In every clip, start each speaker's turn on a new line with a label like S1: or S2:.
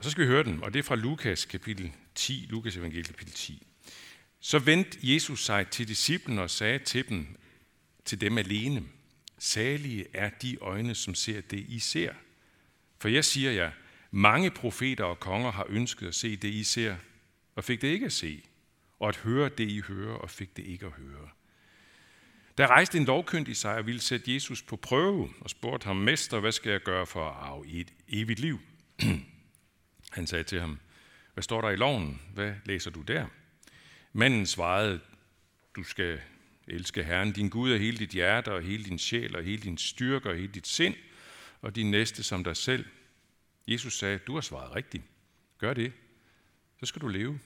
S1: Og så skal vi høre den, og det er fra Lukas kapitel 10, Lukas evangeliet kapitel 10. Så vendte Jesus sig til disciplen og sagde til dem, til dem alene, salige er de øjne, som ser det, I ser. For jeg siger jer, mange profeter og konger har ønsket at se det, I ser, og fik det ikke at se, og at høre det, I hører, og fik det ikke at høre. Der rejste en lovkyndig sig og ville sætte Jesus på prøve og spurgte ham, Mester, hvad skal jeg gøre for at arve et evigt liv? Han sagde til ham, hvad står der i loven? Hvad læser du der? Manden svarede, du skal elske Herren, din Gud af hele dit hjerte og hele din sjæl og hele din styrke og hele dit sind og din næste som dig selv. Jesus sagde, du har svaret rigtigt. Gør det. Så skal du leve.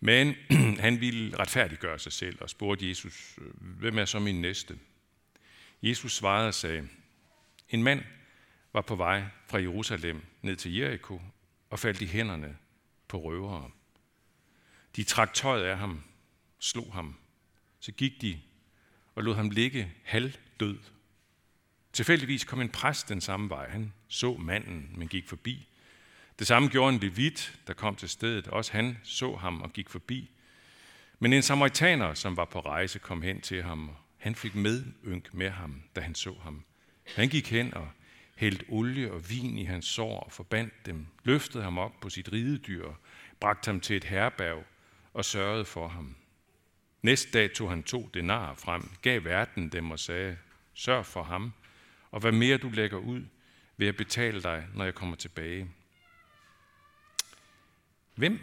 S1: Men han ville retfærdiggøre sig selv og spurgte Jesus, hvem er så min næste? Jesus svarede og sagde, en mand var på vej fra Jerusalem ned til Jericho og faldt i hænderne på røvere. De trak tøjet af ham, slog ham. Så gik de og lod ham ligge halvdød. Tilfældigvis kom en præst den samme vej. Han så manden, men gik forbi. Det samme gjorde en levit, der kom til stedet. Også han så ham og gik forbi. Men en samaritaner, som var på rejse, kom hen til ham. Han fik medynk med ham, da han så ham. Han gik hen og hældte olie og vin i hans sår og forbandt dem, løftede ham op på sit ridedyr, bragte ham til et herberg og sørgede for ham. Næste dag tog han to denarer frem, gav verden dem og sagde, sørg for ham, og hvad mere du lægger ud, vil jeg betale dig, når jeg kommer tilbage. Hvem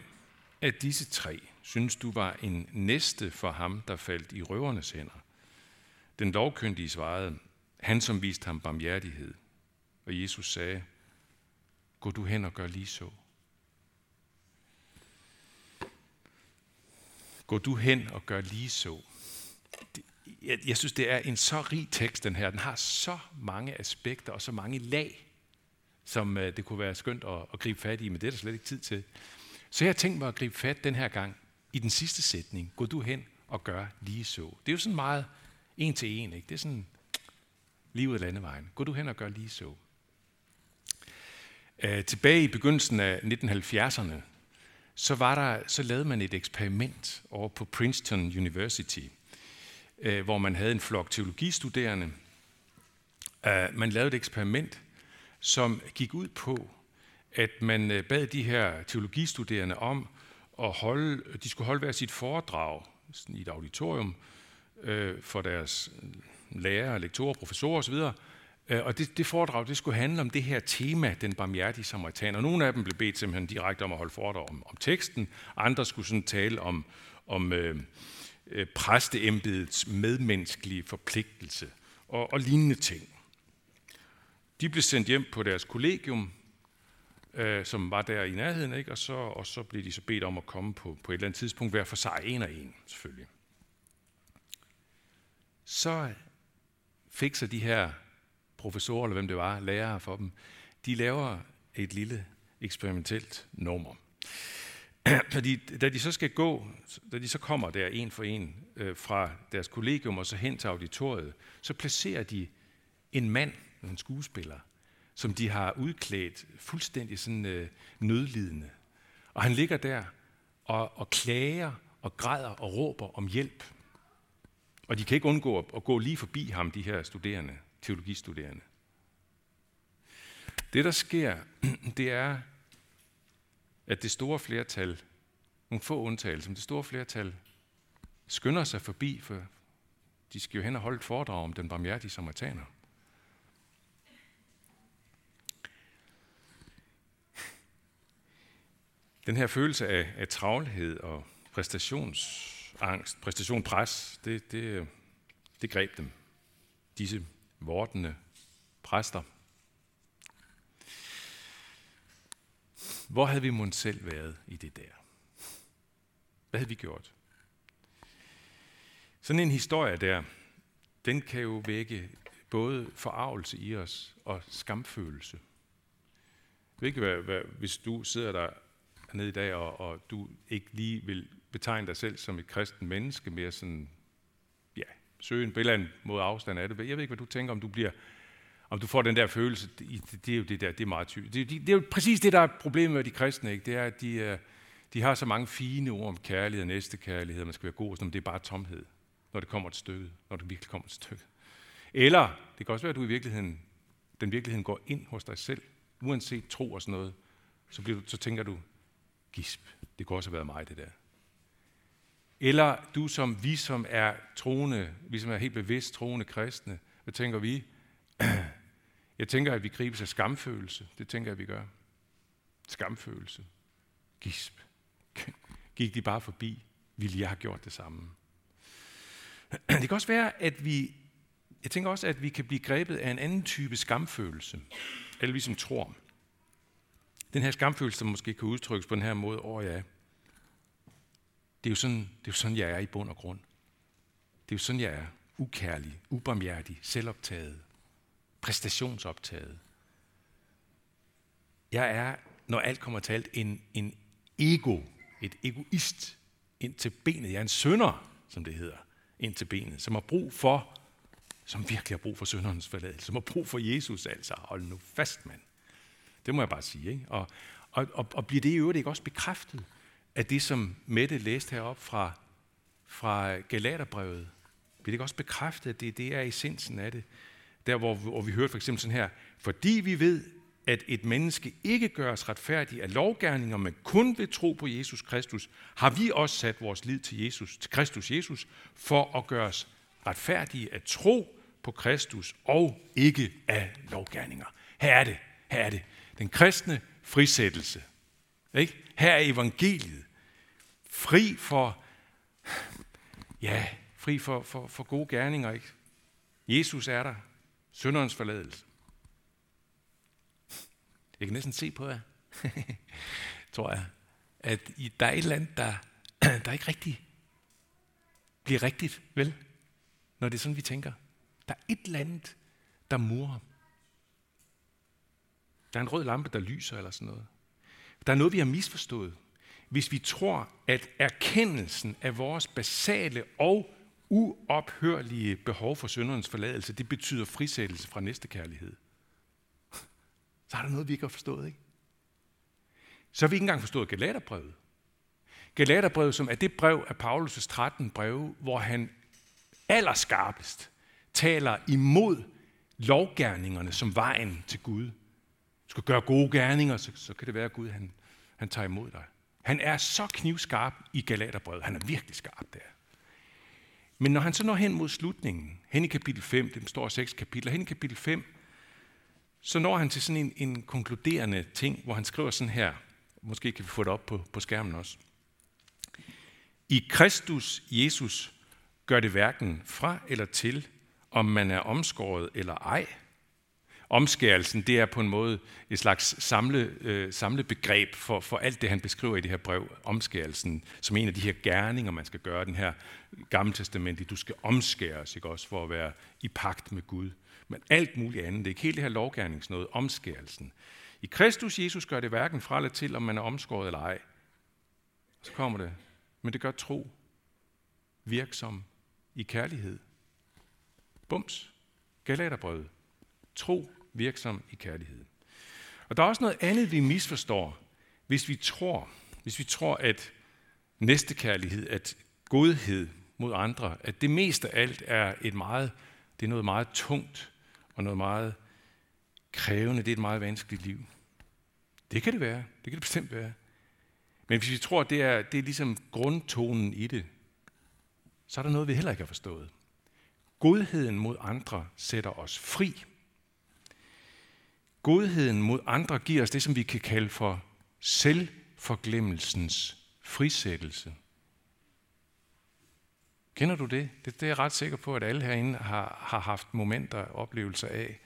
S1: af disse tre synes du var en næste for ham, der faldt i røvernes hænder? Den lovkyndige svarede, han som viste ham barmhjertighed. Og Jesus sagde, gå du hen og gør lige så. Gå du hen og gør lige så. Jeg, jeg synes, det er en så rig tekst, den her. Den har så mange aspekter og så mange lag, som øh, det kunne være skønt at, at gribe fat i, men det er der slet ikke tid til. Så jeg tænkte mig at gribe fat den her gang i den sidste sætning. Gå du hen og gør lige så. Det er jo sådan meget en til en, ikke? Det er sådan lige ud af landevejen. Gå du hen og gør lige så. Uh, tilbage i begyndelsen af 1970'erne, så, var der, så lavede man et eksperiment over på Princeton University, uh, hvor man havde en flok teologistuderende. Uh, man lavede et eksperiment, som gik ud på, at man bad de her teologistuderende om at holde, de skulle holde hver sit foredrag i et auditorium øh, for deres lærere, lektorer, professorer osv., Øh, og det, det foredrag det skulle handle om det her tema, den barmhjertige samaritaner. Nogle af dem blev bedt simpelthen direkte om at holde foredrag om, om teksten, andre skulle sådan tale om, om øh, øh, præsteembedets medmenneskelige forpligtelse og, og lignende ting. De blev sendt hjem på deres kollegium, øh, som var der i nærheden, ikke? Og, så, og så blev de så bedt om at komme på, på et eller andet tidspunkt, hver for sig, en og en selvfølgelig. Så fik så de her professorer, eller hvem det var, lærere for dem, de laver et lille eksperimentelt nummer. Fordi da de så skal gå, da de så kommer der en for en øh, fra deres kollegium og så hen til auditoriet, så placerer de en mand, en skuespiller, som de har udklædt fuldstændig sådan øh, nødlidende. Og han ligger der og, og klager og græder og råber om hjælp. Og de kan ikke undgå at, at gå lige forbi ham, de her studerende, teologistuderende. Det, der sker, det er, at det store flertal, nogle få undtagelser, men det store flertal, skynder sig forbi, for de skal jo hen og holde et foredrag om den barmhjertige samaritaner. Den her følelse af, af travlhed og præstationsangst, præstationpres, det, det, det greb dem. Disse vortende præster. Hvor havde vi måske selv været i det der? Hvad havde vi gjort? Sådan en historie der, den kan jo vække både forarvelse i os og skamfølelse. Jeg ved ikke, hvad, hvad, hvis du sidder der nede i dag, og, og du ikke lige vil betegne dig selv som et kristen menneske, mere sådan, søge en billede mod afstand af det. Jeg ved ikke, hvad du tænker, om du bliver Om du får den der følelse, det, det er jo det der, det er meget tydeligt. Det, det, det er jo præcis det, der er problemet med de kristne, ikke? det er, at de, øh, de har så mange fine ord om kærlighed og næstekærlighed, man skal være god, men det er bare tomhed, når det kommer til stykket, når det virkelig kommer til stykket. Eller det kan også være, at du i virkeligheden, den virkeligheden går ind hos dig selv, uanset tro og sådan noget, så, bliver du, så tænker du, gisp, det kunne også have været mig, det der. Eller du som vi, som er troende, vi som er helt bevidst troende kristne, hvad tænker vi? Jeg tænker, at vi gribes af skamfølelse. Det tænker jeg, at vi gør. Skamfølelse. Gisp. Gik de bare forbi, ville jeg have gjort det samme. Det kan også være, at vi, jeg tænker også, at vi kan blive grebet af en anden type skamfølelse, eller vi som tror. Den her skamfølelse, som måske kan udtrykkes på den her måde, åh oh ja, det er, jo sådan, det er jo sådan, jeg er i bund og grund. Det er jo sådan, jeg er. Ukærlig, ubarmhjertig, selvoptaget, præstationsoptaget. Jeg er, når alt kommer til alt, en, en ego, et egoist ind til benet. Jeg er en sønder, som det hedder, ind til benet, som har brug for, som virkelig har brug for sønderens forladelse, som har brug for Jesus altså. Hold nu fast, mand. Det må jeg bare sige. Ikke? Og, og, og, og bliver det i øvrigt ikke også bekræftet af det, som Mette læste herop fra, fra Galaterbrevet? Bliver det ikke også bekræftet, at det, det er essensen af det? Der, hvor, hvor vi hørte for eksempel sådan her, fordi vi ved, at et menneske ikke gøres retfærdig af lovgærninger, men kun ved tro på Jesus Kristus, har vi også sat vores lid til Jesus, til Kristus Jesus, for at gøre os retfærdige af tro på Kristus og ikke af lovgærninger. Her er det, her er det. Den kristne frisættelse. Ikke? Her er evangeliet. Fri for, ja, fri for, for, for gode gerninger. Ikke? Jesus er der. Sønderens forladelse. Jeg kan næsten se på jer, tror jeg, at der er et eller andet, der, der ikke rigtig bliver rigtigt, vel? Når det er sådan, vi tænker. Der er et eller andet, der murer. Der er en rød lampe, der lyser eller sådan noget. Der er noget, vi har misforstået. Hvis vi tror, at erkendelsen af vores basale og uophørlige behov for syndernes forladelse, det betyder frisættelse fra næste kærlighed. Så er der noget, vi ikke har forstået, ikke? Så har vi ikke engang forstået Galaterbrevet. Galaterbrevet, som er det brev af Paulus' 13 breve, hvor han allerskarpest taler imod lovgærningerne som vejen til Gud. Du skal gøre gode gerninger, så, så kan det være, at Gud han, han tager imod dig. Han er så knivskarp i Galaterbrevet. Han er virkelig skarp der. Men når han så når hen mod slutningen, hen i kapitel 5, det står seks kapitler, hen i kapitel 5, så når han til sådan en, en konkluderende ting, hvor han skriver sådan her, måske kan vi få det op på, på skærmen også. I Kristus Jesus gør det hverken fra eller til, om man er omskåret eller ej. Omskærelsen, det er på en måde et slags samle, øh, samlebegreb for, for alt det, han beskriver i det her brev. Omskærelsen som en af de her gerninger, man skal gøre, den her gamle testament, du skal omskæres, ikke også, for at være i pagt med Gud. Men alt muligt andet, det er ikke helt det her lovgærningsnåde, omskærelsen. I Kristus Jesus gør det hverken fra eller til, om man er omskåret eller ej. Så kommer det. Men det gør tro virksom i kærlighed. Bums. Galaterbrød. Tro virksom i kærlighed. Og der er også noget andet, vi misforstår, hvis vi tror, hvis vi tror, at næstekærlighed, at godhed mod andre, at det mest af alt er et meget, det er noget meget tungt og noget meget krævende. Det er et meget vanskeligt liv. Det kan det være. Det kan det bestemt være. Men hvis vi tror, at det er, det er ligesom grundtonen i det, så er der noget, vi heller ikke har forstået. Godheden mod andre sætter os fri. Godheden mod andre giver os det, som vi kan kalde for selvforglemmelsens frisættelse. Kender du det? det? Det er jeg ret sikker på, at alle herinde har, har haft momenter og oplevelser af.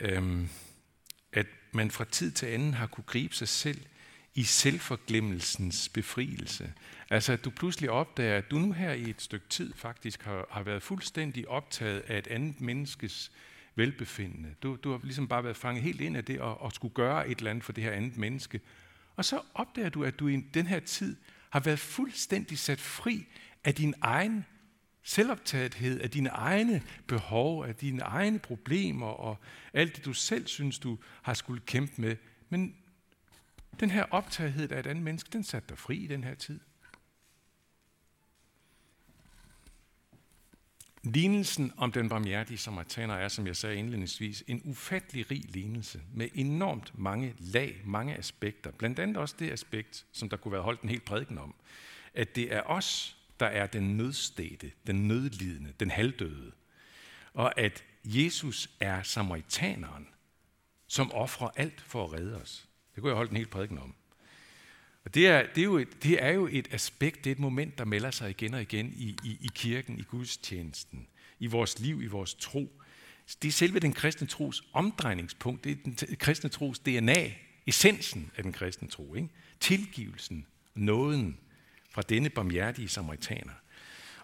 S1: Øhm, at man fra tid til anden har kunne gribe sig selv i selvforglemmelsens befrielse. Altså at du pludselig opdager, at du nu her i et stykke tid faktisk har, har været fuldstændig optaget af et andet menneskes velbefindende. Du, du har ligesom bare været fanget helt ind af det og, og skulle gøre et eller andet for det her andet menneske. Og så opdager du, at du i den her tid har været fuldstændig sat fri af din egen selvoptagethed af dine egne behov, af dine egne problemer og alt det, du selv synes, du har skulle kæmpe med. Men den her optagethed af et andet menneske, den satte dig fri i den her tid. Lignelsen om den barmhjertige samaritaner er, som jeg sagde indledningsvis, en ufattelig rig lignelse med enormt mange lag, mange aspekter. Blandt andet også det aspekt, som der kunne være holdt en helt prædiken om, at det er os, der er den nødstede, den nødlidende, den halvdøde. Og at Jesus er samaritaneren, som offrer alt for at redde os. Det kunne jeg holde en helt prædiken om. Og det er, det, er jo et, det er jo et aspekt, det er et moment, der melder sig igen og igen i, i, i kirken, i gudstjenesten, i vores liv, i vores tro. Det er selve den kristne tros omdrejningspunkt, det er den kristne tros DNA, essensen af den kristne tro. Ikke? Tilgivelsen, nåden fra denne barmhjertige samaritaner.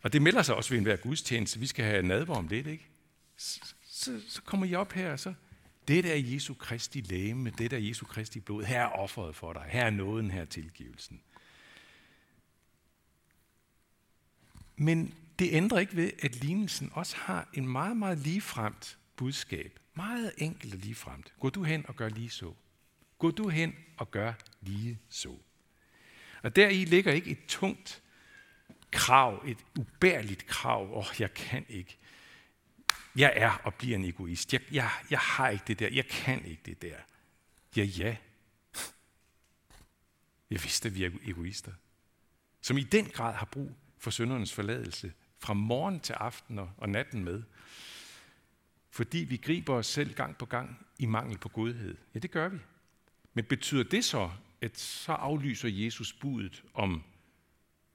S1: Og det melder sig også ved enhver gudstjeneste. Vi skal have nadver om lidt, ikke? Så, så, så kommer I op her, og så det er Jesu Kristi læme, det er Jesu Kristi blod. Her er offeret for dig. Her er nåden, her er tilgivelsen. Men det ændrer ikke ved, at lignelsen også har en meget, meget ligefremt budskab. Meget enkelt og ligefremt. Gå du hen og gør lige så. Gå du hen og gør lige så. Og deri ligger ikke et tungt krav, et ubærligt krav. Åh, oh, jeg kan ikke. Jeg er og bliver en egoist. Jeg, jeg, jeg har ikke det der. Jeg kan ikke det der. Ja, ja. Jeg vidste, at vi er egoister. Som i den grad har brug for søndernes forladelse fra morgen til aften og, og natten med. Fordi vi griber os selv gang på gang i mangel på godhed. Ja, det gør vi. Men betyder det så, at så aflyser Jesus budet om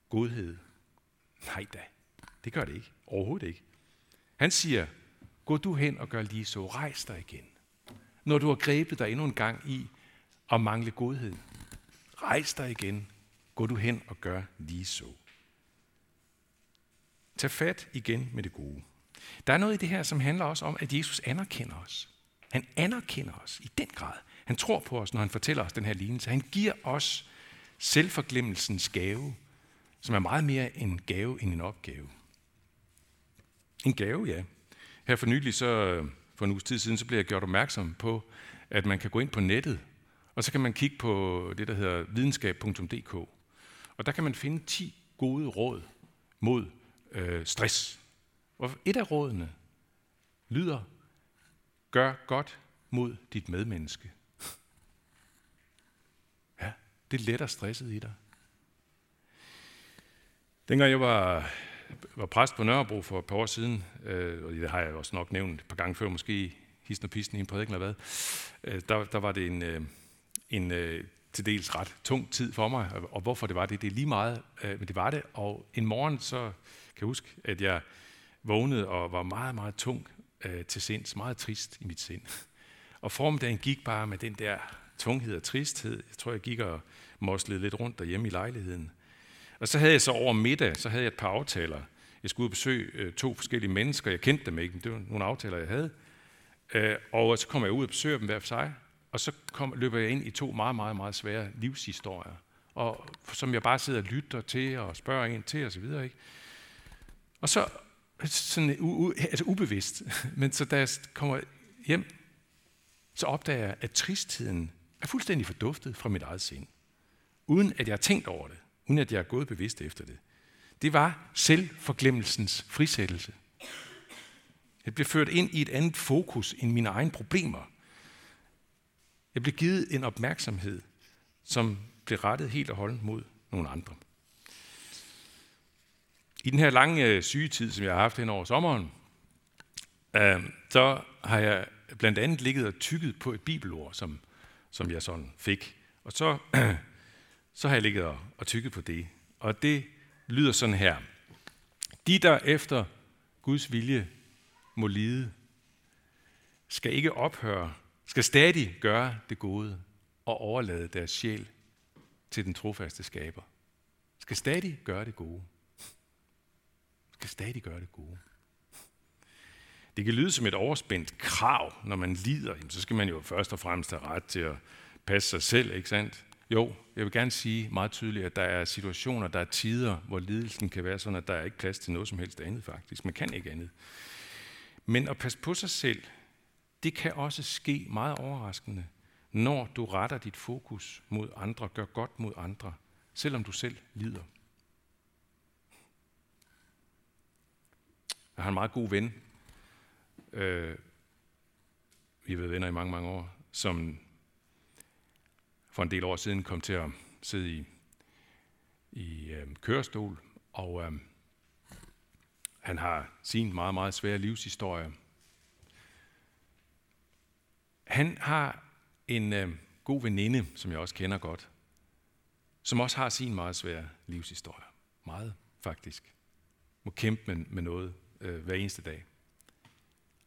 S1: godhed? Nej da, det gør det ikke. Overhovedet ikke. Han siger, Gå du hen og gør lige så. Rejs dig igen. Når du har grebet dig endnu en gang i at mangle godhed, rejs dig igen. Gå du hen og gør lige så. Tag fat igen med det gode. Der er noget i det her, som handler også om, at Jesus anerkender os. Han anerkender os i den grad. Han tror på os, når han fortæller os den her lignelse. Han giver os selvforglemmelsens gave, som er meget mere en gave end en opgave. En gave, ja. Her for nylig, så, øh, for en uges tid siden, så blev jeg gjort opmærksom på, at man kan gå ind på nettet, og så kan man kigge på det, der hedder videnskab.dk. Og der kan man finde 10 gode råd mod øh, stress. Og et af rådene lyder, gør godt mod dit medmenneske. Ja, det letter stresset i dig. Dengang jeg var var præst på Nørrebro for et par år siden, øh, og det har jeg også nok nævnt et par gange før, måske hissen og pisten i en prædiken eller hvad, øh, der, der var det en, øh, en øh, til dels ret tung tid for mig, og hvorfor det var det, det er lige meget, øh, men det var det, og en morgen så kan jeg huske, at jeg vågnede og var meget, meget tung øh, til sinds, meget trist i mit sind. Og formiddagen gik bare med den der tunghed og tristhed. Jeg tror, jeg gik og moslede lidt rundt derhjemme i lejligheden. Og så havde jeg så over middag, så havde jeg et par aftaler. Jeg skulle ud og besøge øh, to forskellige mennesker. Jeg kendte dem ikke, men det var nogle aftaler, jeg havde. Øh, og så kom jeg ud og besøger dem hver for sig. Og så kom, løber jeg ind i to meget, meget, meget svære livshistorier. Og som jeg bare sidder og lytter til og spørger en til osv. Ikke? Og så sådan u, u, altså ubevidst, men så da jeg kommer hjem, så opdager jeg, at tristheden er fuldstændig forduftet fra mit eget sind. Uden at jeg har tænkt over det uden at jeg er gået bevidst efter det. Det var selvforglemmelsens frisættelse. Jeg blev ført ind i et andet fokus end mine egne problemer. Jeg blev givet en opmærksomhed, som blev rettet helt og holdent mod nogle andre. I den her lange øh, sygetid, som jeg har haft hen over sommeren, øh, så har jeg blandt andet ligget og tykket på et bibelord, som, som jeg sådan fik. Og så så har jeg ligget og, tykket på det. Og det lyder sådan her. De, der efter Guds vilje må lide, skal ikke ophøre, skal stadig gøre det gode og overlade deres sjæl til den trofaste skaber. Skal stadig gøre det gode. Skal stadig gøre det gode. Det kan lyde som et overspændt krav, når man lider, så skal man jo først og fremmest have ret til at passe sig selv, ikke sandt? Jo, jeg vil gerne sige meget tydeligt, at der er situationer, der er tider, hvor lidelsen kan være sådan, at der er ikke plads til noget som helst andet faktisk. Man kan ikke andet. Men at passe på sig selv, det kan også ske meget overraskende, når du retter dit fokus mod andre, gør godt mod andre, selvom du selv lider. Jeg har en meget god ven, øh, vi har været venner i mange, mange år, som for en del år siden kom til at sidde i, i øh, kørestol, og øh, han har sin meget, meget svære livshistorie. Han har en øh, god veninde, som jeg også kender godt, som også har sin meget svære livshistorie. Meget, faktisk. Må kæmpe med, med noget øh, hver eneste dag.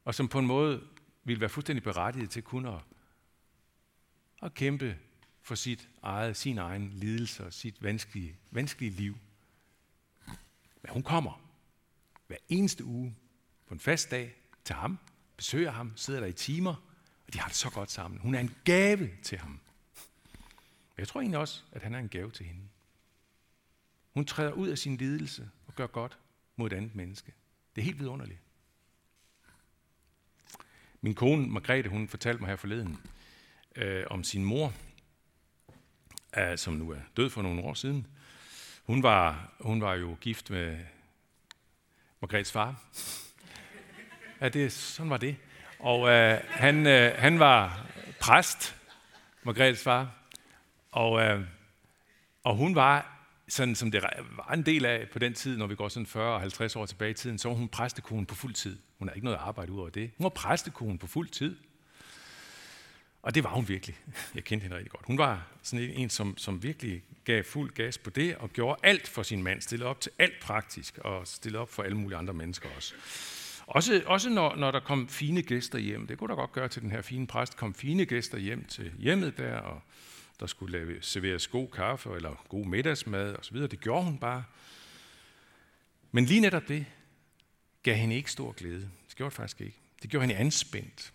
S1: Og som på en måde vil være fuldstændig berettiget til kun at, at kæmpe for sit eget, sin egen lidelse og sit vanskelige, vanskelige liv. Men hun kommer hver eneste uge på en fast dag til ham, besøger ham, sidder der i timer, og de har det så godt sammen. Hun er en gave til ham. Men jeg tror egentlig også, at han er en gave til hende. Hun træder ud af sin lidelse og gør godt mod et andet menneske. Det er helt vidunderligt. Min kone, Margrethe, hun fortalte mig her forleden øh, om sin mor, øh, som nu er død for nogle år siden. Hun var, hun var jo gift med Margrethes far. Ja, det, sådan var det. Og øh, han, øh, han var præst, Margrethes far. Og, øh, og hun var sådan som det var en del af på den tid, når vi går sådan 40 og 50 år tilbage i tiden, så var hun præstekone på fuld tid. Hun har ikke noget arbejde ud over det. Hun var præstekone på fuld tid. Og det var hun virkelig. Jeg kendte hende rigtig godt. Hun var sådan en, en som, som virkelig gav fuld gas på det, og gjorde alt for sin mand, stillede op til alt praktisk, og stillede op for alle mulige andre mennesker også. Også, også når, når der kom fine gæster hjem. Det kunne der godt gøre til den her fine præst. kom fine gæster hjem til hjemmet der, og der skulle lave, serveres god kaffe eller god middagsmad osv. Det gjorde hun bare. Men lige netop det gav hende ikke stor glæde. Det gjorde det faktisk ikke. Det gjorde hende anspændt.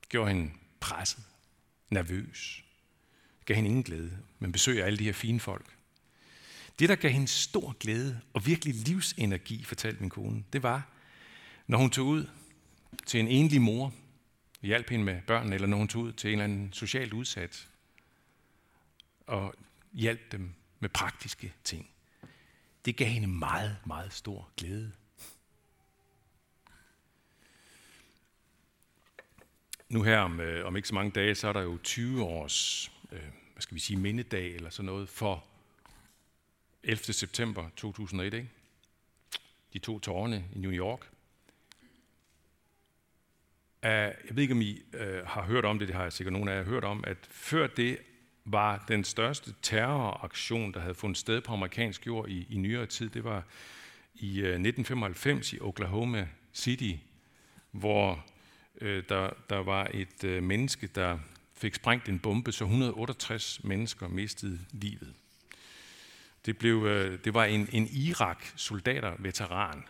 S1: Det gjorde hende presset, nervøs. Det gav hende ingen glæde, men besøg alle de her fine folk. Det, der gav hende stor glæde og virkelig livsenergi, fortalte min kone, det var, når hun tog ud til en enlig mor, hjalp hende med børnene, eller når hun tog ud til en eller anden socialt udsat, og hjalp dem med praktiske ting. Det gav hende meget, meget stor glæde. Nu her om, øh, om ikke så mange dage, så er der jo 20 års, øh, hvad skal vi sige, mindedag eller sådan noget for 11. september 2001, ikke? De to tårne i New York. Uh, jeg ved ikke, om I uh, har hørt om det, det har jeg sikkert nogen af jer hørt om, at før det var den største terroraktion, der havde fundet sted på amerikansk jord i, i nyere tid. Det var i øh, uh, 1995 i Oklahoma City, hvor øh, der, der var et øh, menneske, der fik sprængt en bombe, så 168 mennesker mistede livet. Det, blev, øh, det var en, en Irak-soldater-veteran,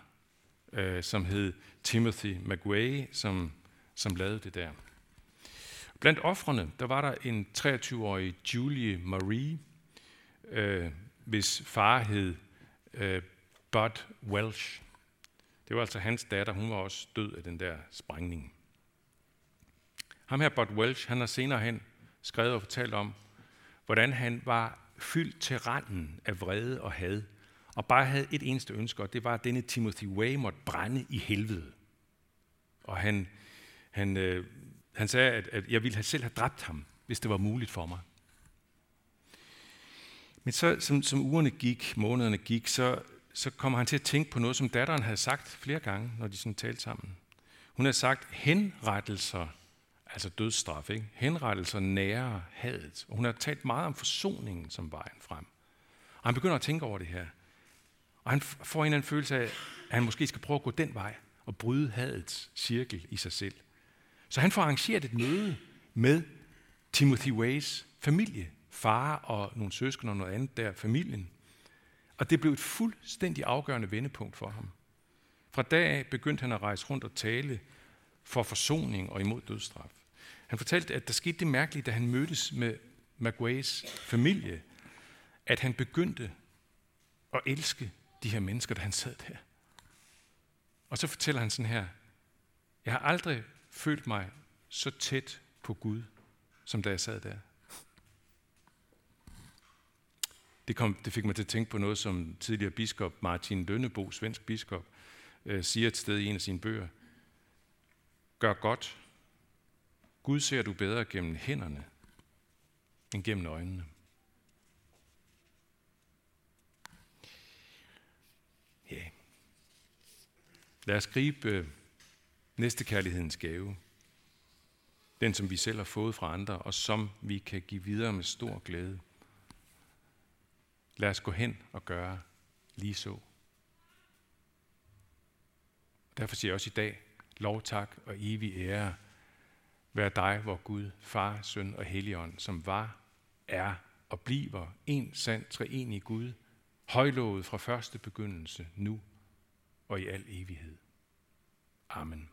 S1: øh, som hed Timothy McWay, som, som lavede det der. Blandt offrene, der var der en 23-årig Julie Marie, øh, hvis far hed øh, Bud Welsh. Det var altså hans datter, hun var også død af den der sprængning. Ham her, Bud Welsh, han har senere hen skrevet og fortalt om, hvordan han var fyldt til randen af vrede og had, og bare havde et eneste ønske, og det var, at denne Timothy Way måtte brænde i helvede. Og han, han øh, han sagde, at, at jeg ville have selv have dræbt ham, hvis det var muligt for mig. Men så, som, som ugerne gik, månederne gik, så, så kommer han til at tænke på noget, som datteren havde sagt flere gange, når de sådan talte sammen. Hun havde sagt, henrettelser, altså dødsstraf, ikke? henrettelser nære hadet. Og hun har talt meget om forsoningen som vejen frem. Og han begynder at tænke over det her. Og han får en eller anden følelse af, at han måske skal prøve at gå den vej og bryde hadets cirkel i sig selv. Så han får arrangeret et møde med Timothy Ways familie, far og nogle søskende og noget andet der, familien. Og det blev et fuldstændig afgørende vendepunkt for ham. Fra dag af begyndte han at rejse rundt og tale for forsoning og imod dødsstraf. Han fortalte, at der skete det mærkelige, da han mødtes med, Maguays familie, at han begyndte at elske de her mennesker, da han sad der. Og så fortæller han sådan her, jeg har aldrig følt mig så tæt på Gud, som da jeg sad der. Det, kom, det fik mig til at tænke på noget, som tidligere biskop Martin Lønnebo, svensk biskop, øh, siger et sted i en af sine bøger. Gør godt. Gud ser du bedre gennem hænderne, end gennem øjnene. Ja. Yeah. Lad os gribe øh, næste kærlighedens gave. Den, som vi selv har fået fra andre, og som vi kan give videre med stor glæde. Lad os gå hen og gøre lige så. Derfor siger jeg også i dag, lov, tak og evig ære Vær dig, hvor Gud, Far, Søn og Helligånd, som var, er og bliver en sand treenig Gud, højlovet fra første begyndelse, nu og i al evighed. Amen.